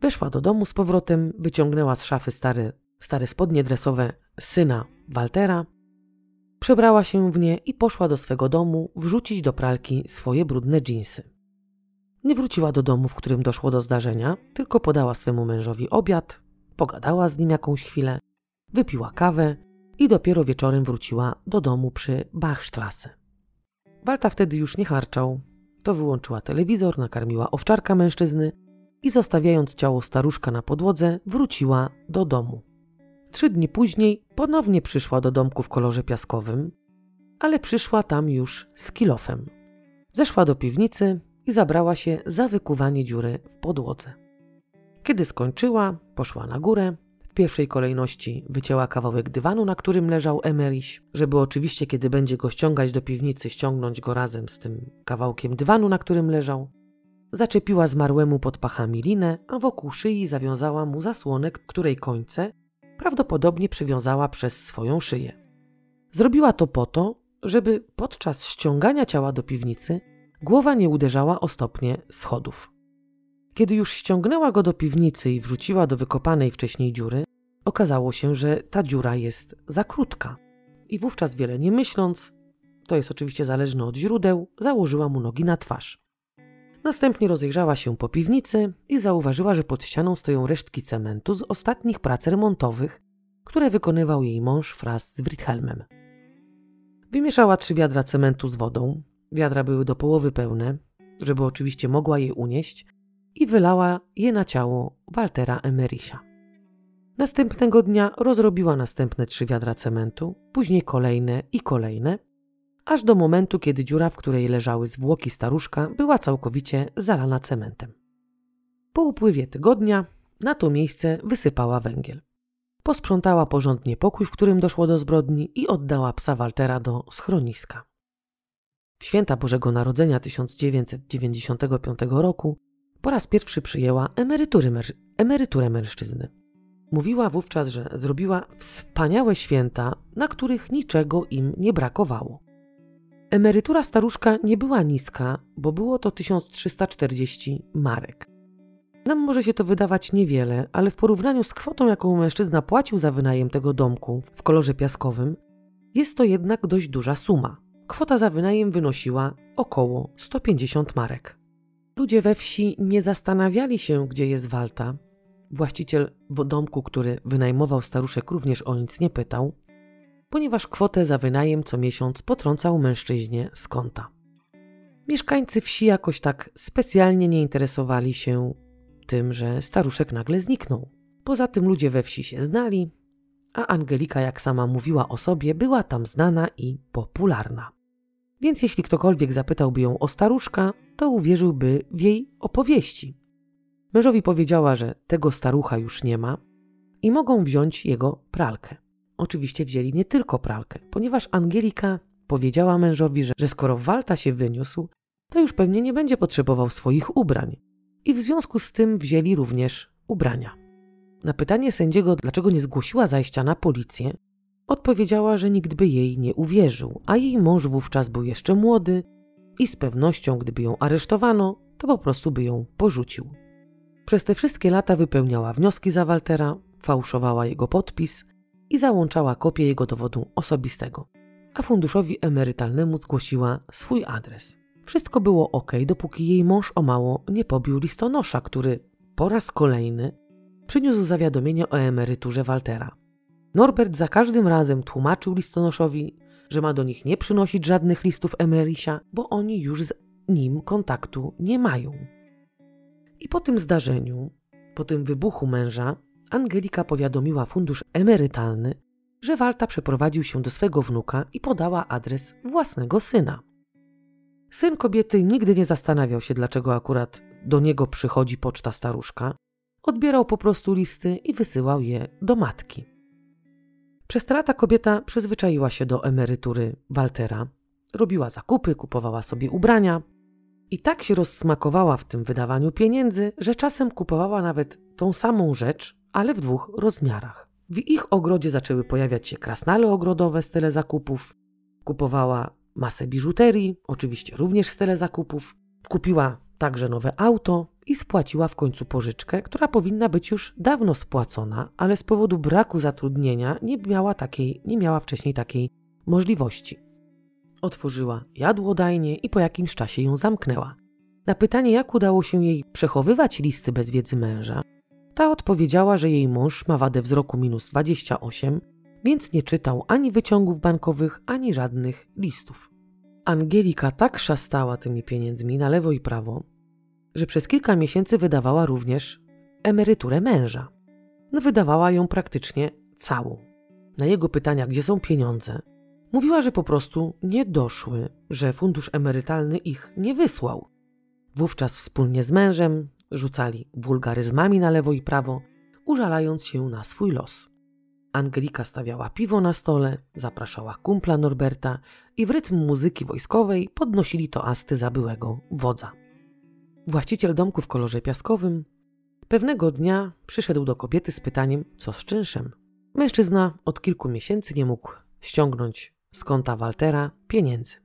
Speaker 1: Weszła do domu z powrotem, wyciągnęła z szafy stare, stare spodnie dresowe syna Waltera Przebrała się w nie i poszła do swego domu wrzucić do pralki swoje brudne dżinsy. Nie wróciła do domu, w którym doszło do zdarzenia, tylko podała swemu mężowi obiad, pogadała z nim jakąś chwilę, wypiła kawę i dopiero wieczorem wróciła do domu przy Bachstrasse. Walta wtedy już nie harczał, to wyłączyła telewizor, nakarmiła owczarka mężczyzny i zostawiając ciało staruszka na podłodze, wróciła do domu. Trzy dni później ponownie przyszła do domku w kolorze piaskowym, ale przyszła tam już z kilofem. Zeszła do piwnicy i zabrała się za wykuwanie dziury w podłodze. Kiedy skończyła, poszła na górę. W pierwszej kolejności wycięła kawałek dywanu, na którym leżał Emeriś, żeby oczywiście, kiedy będzie go ściągać do piwnicy, ściągnąć go razem z tym kawałkiem dywanu, na którym leżał. Zaczepiła zmarłemu pod pachami linę, a wokół szyi zawiązała mu zasłonek, której końce prawdopodobnie przywiązała przez swoją szyję. Zrobiła to po to, żeby podczas ściągania ciała do piwnicy głowa nie uderzała o stopnie schodów. Kiedy już ściągnęła go do piwnicy i wrzuciła do wykopanej wcześniej dziury, okazało się, że ta dziura jest za krótka. I wówczas wiele nie myśląc, to jest oczywiście zależne od źródeł, założyła mu nogi na twarz. Następnie rozejrzała się po piwnicy i zauważyła, że pod ścianą stoją resztki cementu z ostatnich prac remontowych, które wykonywał jej mąż wraz z Writhelmem. Wymieszała trzy wiadra cementu z wodą. Wiadra były do połowy pełne, żeby oczywiście mogła je unieść, i wylała je na ciało Waltera Emerisia. Następnego dnia rozrobiła następne trzy wiadra cementu, później kolejne i kolejne, aż do momentu, kiedy dziura, w której leżały zwłoki staruszka, była całkowicie zalana cementem. Po upływie tygodnia na to miejsce wysypała węgiel. Posprzątała porządnie pokój, w którym doszło do zbrodni i oddała psa Waltera do schroniska. W święta Bożego Narodzenia 1995 roku po raz pierwszy przyjęła emeryturę mężczyzny. Mówiła wówczas, że zrobiła wspaniałe święta, na których niczego im nie brakowało. Emerytura staruszka nie była niska, bo było to 1340 marek. Nam może się to wydawać niewiele, ale w porównaniu z kwotą, jaką mężczyzna płacił za wynajem tego domku w kolorze piaskowym, jest to jednak dość duża suma. Kwota za wynajem wynosiła około 150 marek. Ludzie we wsi nie zastanawiali się, gdzie jest Walta. Właściciel domku, który wynajmował staruszek, również o nic nie pytał. Ponieważ kwotę za wynajem co miesiąc potrącał mężczyźnie z konta. Mieszkańcy wsi jakoś tak specjalnie nie interesowali się tym, że staruszek nagle zniknął. Poza tym ludzie we wsi się znali, a Angelika, jak sama mówiła o sobie, była tam znana i popularna. Więc jeśli ktokolwiek zapytałby ją o staruszka, to uwierzyłby w jej opowieści. Mężowi powiedziała, że tego starucha już nie ma i mogą wziąć jego pralkę. Oczywiście wzięli nie tylko pralkę, ponieważ Angelika powiedziała mężowi, że, że skoro Walta się wyniósł, to już pewnie nie będzie potrzebował swoich ubrań. I w związku z tym wzięli również ubrania. Na pytanie sędziego, dlaczego nie zgłosiła zajścia na policję, odpowiedziała, że nikt by jej nie uwierzył, a jej mąż wówczas był jeszcze młody i z pewnością, gdyby ją aresztowano, to po prostu by ją porzucił. Przez te wszystkie lata wypełniała wnioski za Waltera, fałszowała jego podpis i załączała kopię jego dowodu osobistego, a funduszowi emerytalnemu zgłosiła swój adres. Wszystko było ok, dopóki jej mąż o mało nie pobił listonosza, który po raz kolejny przyniósł zawiadomienie o emeryturze Waltera. Norbert za każdym razem tłumaczył listonoszowi, że ma do nich nie przynosić żadnych listów Emerisia, bo oni już z nim kontaktu nie mają. I po tym zdarzeniu, po tym wybuchu męża, Angelika powiadomiła fundusz emerytalny, że Walta przeprowadził się do swego wnuka i podała adres własnego syna. Syn kobiety nigdy nie zastanawiał się, dlaczego akurat do niego przychodzi poczta staruszka. Odbierał po prostu listy i wysyłał je do matki. Przez te lata kobieta przyzwyczaiła się do emerytury Waltera. Robiła zakupy, kupowała sobie ubrania i tak się rozsmakowała w tym wydawaniu pieniędzy, że czasem kupowała nawet tą samą rzecz, ale w dwóch rozmiarach. W ich ogrodzie zaczęły pojawiać się krasnale ogrodowe z tyle zakupów. Kupowała masę biżuterii, oczywiście również z tyle zakupów. Kupiła także nowe auto i spłaciła w końcu pożyczkę, która powinna być już dawno spłacona, ale z powodu braku zatrudnienia nie miała, takiej, nie miała wcześniej takiej możliwości. Otworzyła jadłodajnię i po jakimś czasie ją zamknęła. Na pytanie, jak udało się jej przechowywać listy bez wiedzy męża, ta odpowiedziała, że jej mąż ma wadę wzroku minus 28, więc nie czytał ani wyciągów bankowych, ani żadnych listów. Angelika tak szastała tymi pieniędzmi na lewo i prawo, że przez kilka miesięcy wydawała również emeryturę męża. No, wydawała ją praktycznie całą. Na jego pytania, gdzie są pieniądze, mówiła, że po prostu nie doszły, że fundusz emerytalny ich nie wysłał. Wówczas wspólnie z mężem rzucali wulgaryzmami na lewo i prawo, użalając się na swój los. Angelika stawiała piwo na stole, zapraszała kumpla Norberta i w rytm muzyki wojskowej podnosili toasty za byłego wodza. Właściciel domku w kolorze piaskowym pewnego dnia przyszedł do kobiety z pytaniem, co z czynszem. Mężczyzna od kilku miesięcy nie mógł ściągnąć z konta Waltera pieniędzy.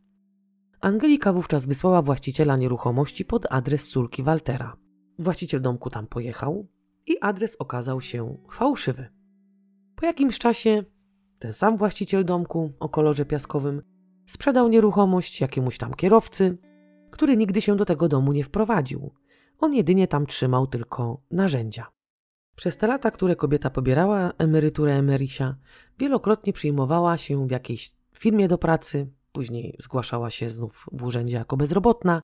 Speaker 1: Angelika wówczas wysłała właściciela nieruchomości pod adres córki Waltera. Właściciel domku tam pojechał i adres okazał się fałszywy. Po jakimś czasie ten sam właściciel domku o kolorze piaskowym sprzedał nieruchomość jakiemuś tam kierowcy, który nigdy się do tego domu nie wprowadził. On jedynie tam trzymał tylko narzędzia. Przez te lata, które kobieta pobierała emeryturę emerisia, wielokrotnie przyjmowała się w jakiejś firmie do pracy, później zgłaszała się znów w urzędzie jako bezrobotna,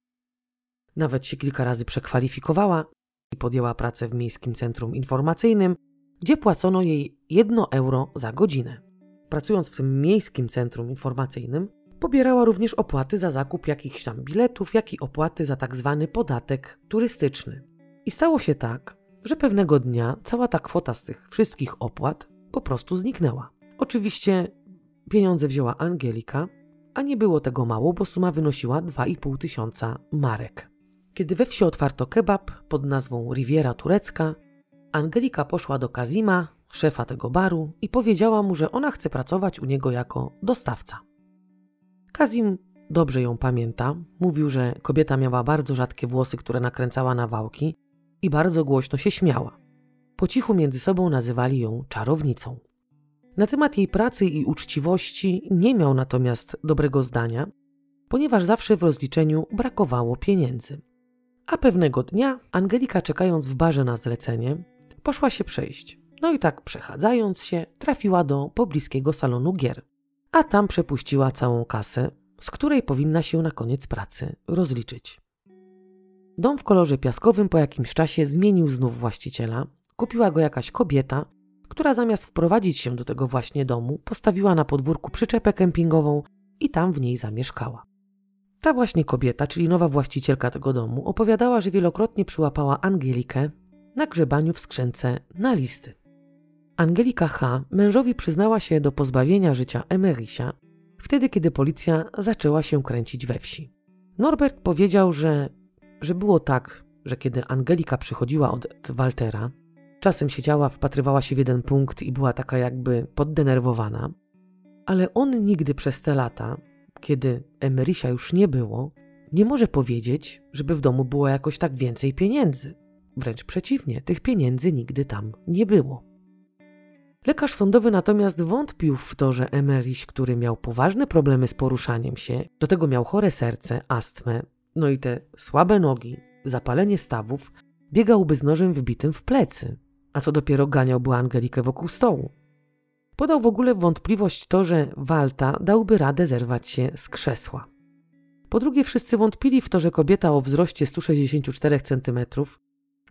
Speaker 1: nawet się kilka razy przekwalifikowała i podjęła pracę w Miejskim Centrum Informacyjnym, gdzie płacono jej 1 euro za godzinę. Pracując w tym Miejskim Centrum Informacyjnym, pobierała również opłaty za zakup jakichś tam biletów, jak i opłaty za tak zwany podatek turystyczny. I stało się tak, że pewnego dnia cała ta kwota z tych wszystkich opłat po prostu zniknęła. Oczywiście pieniądze wzięła Angelika, a nie było tego mało, bo suma wynosiła 2,5 tysiąca marek. Kiedy we wsi otwarto kebab pod nazwą Riviera Turecka, Angelika poszła do Kazima, szefa tego baru, i powiedziała mu, że ona chce pracować u niego jako dostawca. Kazim dobrze ją pamięta. Mówił, że kobieta miała bardzo rzadkie włosy, które nakręcała na wałki i bardzo głośno się śmiała. Po cichu między sobą nazywali ją czarownicą. Na temat jej pracy i uczciwości nie miał natomiast dobrego zdania, ponieważ zawsze w rozliczeniu brakowało pieniędzy. A pewnego dnia Angelika, czekając w barze na zlecenie, poszła się przejść. No i tak przechadzając się, trafiła do pobliskiego salonu gier. a tam przepuściła całą kasę, z której powinna się na koniec pracy rozliczyć. Dom w kolorze piaskowym po jakimś czasie zmienił znów właściciela. Kupiła go jakaś kobieta, która zamiast wprowadzić się do tego właśnie domu, postawiła na podwórku przyczepę kempingową i tam w niej zamieszkała. Ta właśnie kobieta, czyli nowa właścicielka tego domu, opowiadała, że wielokrotnie przyłapała Angelikę na grzebaniu w skrzynce na listy. Angelika H. mężowi przyznała się do pozbawienia życia Emerysia wtedy, kiedy policja zaczęła się kręcić we wsi. Norbert powiedział, że, że było tak, że kiedy Angelika przychodziła od Waltera, czasem siedziała, wpatrywała się w jeden punkt i była taka jakby poddenerwowana, ale on nigdy przez te lata, kiedy Emerysia już nie było, nie może powiedzieć, żeby w domu było jakoś tak więcej pieniędzy. Wręcz przeciwnie, tych pieniędzy nigdy tam nie było. Lekarz sądowy natomiast wątpił w to, że Emeryś, który miał poważne problemy z poruszaniem się, do tego miał chore serce, astmę, no i te słabe nogi, zapalenie stawów, biegałby z nożem wbitym w plecy, a co dopiero ganiałby Angelikę wokół stołu. Podał w ogóle wątpliwość to, że Walta dałby radę zerwać się z krzesła. Po drugie, wszyscy wątpili w to, że kobieta o wzroście 164 cm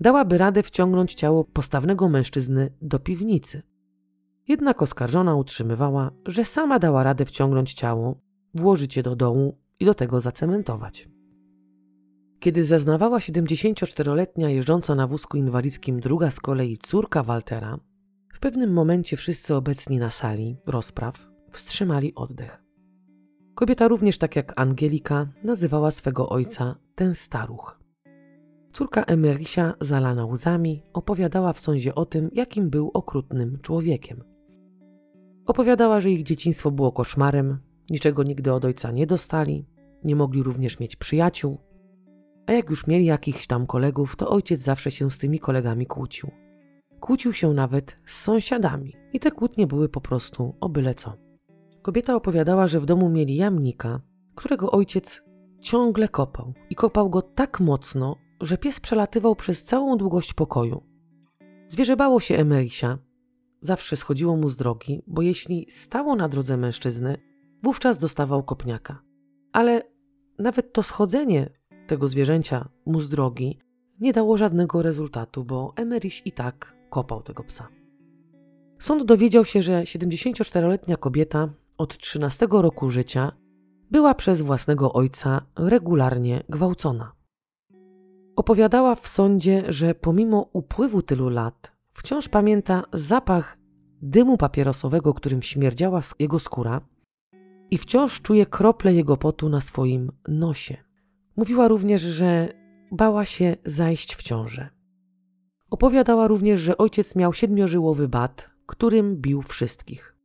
Speaker 1: dałaby radę wciągnąć ciało postawnego mężczyzny do piwnicy. Jednak oskarżona utrzymywała, że sama dała radę wciągnąć ciało, włożyć je do dołu i do tego zacementować. Kiedy zeznawała 74-letnia jeżdżąca na wózku inwalidzkim druga z kolei córka Waltera, pewnym momencie wszyscy obecni na sali rozpraw wstrzymali oddech. Kobieta również, tak jak Angelika, nazywała swego ojca ten staruch. Córka Emerysia, zalana łzami, opowiadała w sądzie o tym, jakim był okrutnym człowiekiem. Opowiadała, że ich dzieciństwo było koszmarem, niczego nigdy od ojca nie dostali, nie mogli również mieć przyjaciół, a jak już mieli jakichś tam kolegów, to ojciec zawsze się z tymi kolegami kłócił. Kłócił się nawet z sąsiadami i te kłótnie były po prostu o byle co. Kobieta opowiadała, że w domu mieli jamnika, którego ojciec ciągle kopał i kopał go tak mocno, że pies przelatywał przez całą długość pokoju. Zwierzę bało się Emerysia, zawsze schodziło mu z drogi, bo jeśli stało na drodze mężczyzny, wówczas dostawał kopniaka. Ale nawet to schodzenie tego zwierzęcia mu z drogi nie dało żadnego rezultatu, bo Emeryś i tak kopał tego psa. Sąd dowiedział się, że 74-letnia kobieta od 13 roku życia była przez własnego ojca regularnie gwałcona. Opowiadała w sądzie, że pomimo upływu tylu lat wciąż pamięta zapach dymu papierosowego, którym śmierdziała jego skóra i wciąż czuje krople jego potu na swoim nosie. Mówiła również, że bała się zajść w ciążę. Opowiadała również, że ojciec miał siedmiożyłowy bat, którym bił wszystkich.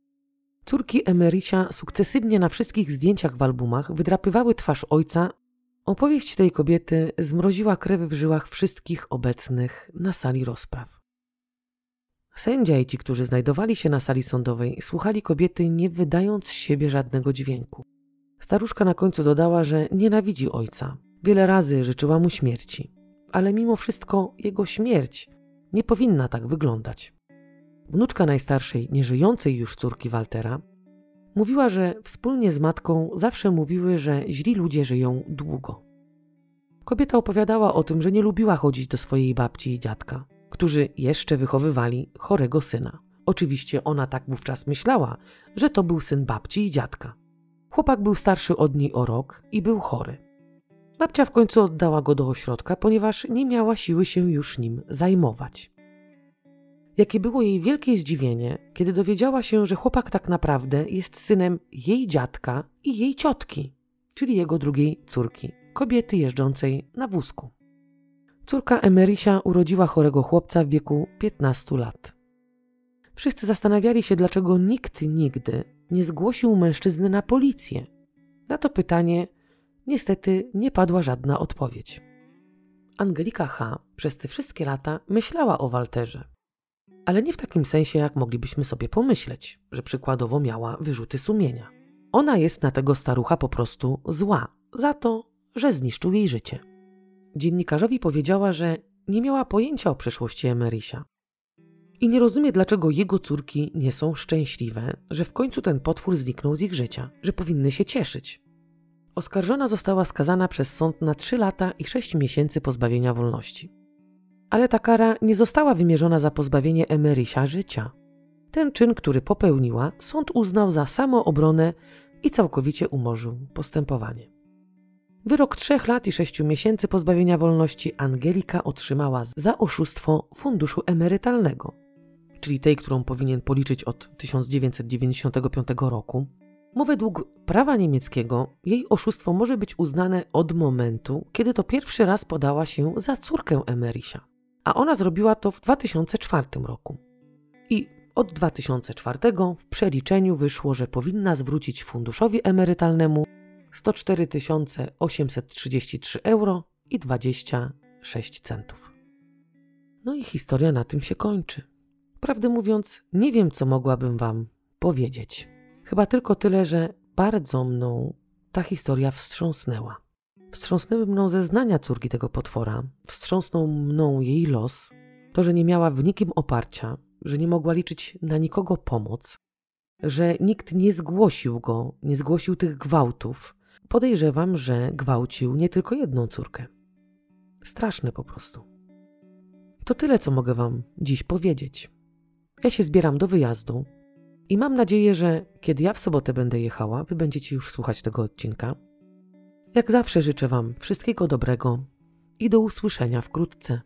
Speaker 1: Córki Emerysia sukcesywnie na wszystkich zdjęciach w albumach wydrapywały twarz ojca. Opowieść tej kobiety zmroziła krew w żyłach wszystkich obecnych na sali rozpraw. Sędzia i ci, którzy znajdowali się na sali sądowej, słuchali kobiety, nie wydając z siebie żadnego dźwięku. Staruszka na końcu dodała, że nienawidzi ojca. Wiele razy życzyła mu śmierci, ale mimo wszystko jego śmierć nie powinna tak wyglądać. Wnuczka najstarszej, nieżyjącej już córki Waltera, mówiła, że wspólnie z matką zawsze mówiły, że źli ludzie żyją długo. Kobieta opowiadała o tym, że nie lubiła chodzić do swojej babci i dziadka, którzy jeszcze wychowywali chorego syna. Oczywiście ona tak wówczas myślała, że to był syn babci i dziadka. Chłopak był starszy od niej o rok i był chory. Babcia w końcu oddała go do ośrodka, ponieważ nie miała siły się już nim zajmować. Jakie było jej wielkie zdziwienie, kiedy dowiedziała się, że chłopak tak naprawdę jest synem jej dziadka i jej ciotki, czyli jego drugiej córki, kobiety jeżdżącej na wózku. Córka Emerysia urodziła chorego chłopca w wieku 15 lat. Wszyscy zastanawiali się, dlaczego nikt nigdy nie zgłosił mężczyzny na policję. Na to pytanie niestety nie padła żadna odpowiedź. Angelika H. przez te wszystkie lata myślała o Walterze. Ale nie w takim sensie, jak moglibyśmy sobie pomyśleć, że przykładowo miała wyrzuty sumienia. Ona jest na tego starucha po prostu zła, za to, że zniszczył jej życie. Dziennikarzowi powiedziała, że nie miała pojęcia o przeszłości Emerysia. i nie rozumie, dlaczego jego córki nie są szczęśliwe, że w końcu ten potwór zniknął z ich życia, że powinny się cieszyć. Oskarżona została skazana przez sąd na 3 lata i 6 miesięcy pozbawienia wolności. Ale ta kara nie została wymierzona za pozbawienie Emerysia życia. Ten czyn, który popełniła, sąd uznał za samoobronę i całkowicie umorzył postępowanie. Wyrok trzech lat i sześciu miesięcy pozbawienia wolności Angelika otrzymała za oszustwo funduszu emerytalnego, czyli tej, którą powinien policzyć od 1995 roku. Bo według prawa niemieckiego jej oszustwo może być uznane od momentu, kiedy to pierwszy raz podała się za córkę Emerisia, a ona zrobiła to w 2004 roku. I od 2004 w przeliczeniu wyszło, że powinna zwrócić funduszowi emerytalnemu 104 833 euro i 26 centów. No i historia na tym się kończy. Prawdę mówiąc, nie wiem, co mogłabym Wam powiedzieć. Chyba tylko tyle, że bardzo mną ta historia wstrząsnęła. Wstrząsnęły mną zeznania córki tego potwora, wstrząsnął mną jej los, to, że nie miała w nikim oparcia, że nie mogła liczyć na nikogo pomoc, że nikt nie zgłosił go, nie zgłosił tych gwałtów. Podejrzewam, że gwałcił nie tylko jedną córkę. Straszne po prostu. To tyle, co mogę Wam dziś powiedzieć. Ja się zbieram do wyjazdu i mam nadzieję, że kiedy ja w sobotę będę jechała, Wy będziecie już słuchać tego odcinka. Jak zawsze życzę Wam wszystkiego dobrego i do usłyszenia wkrótce.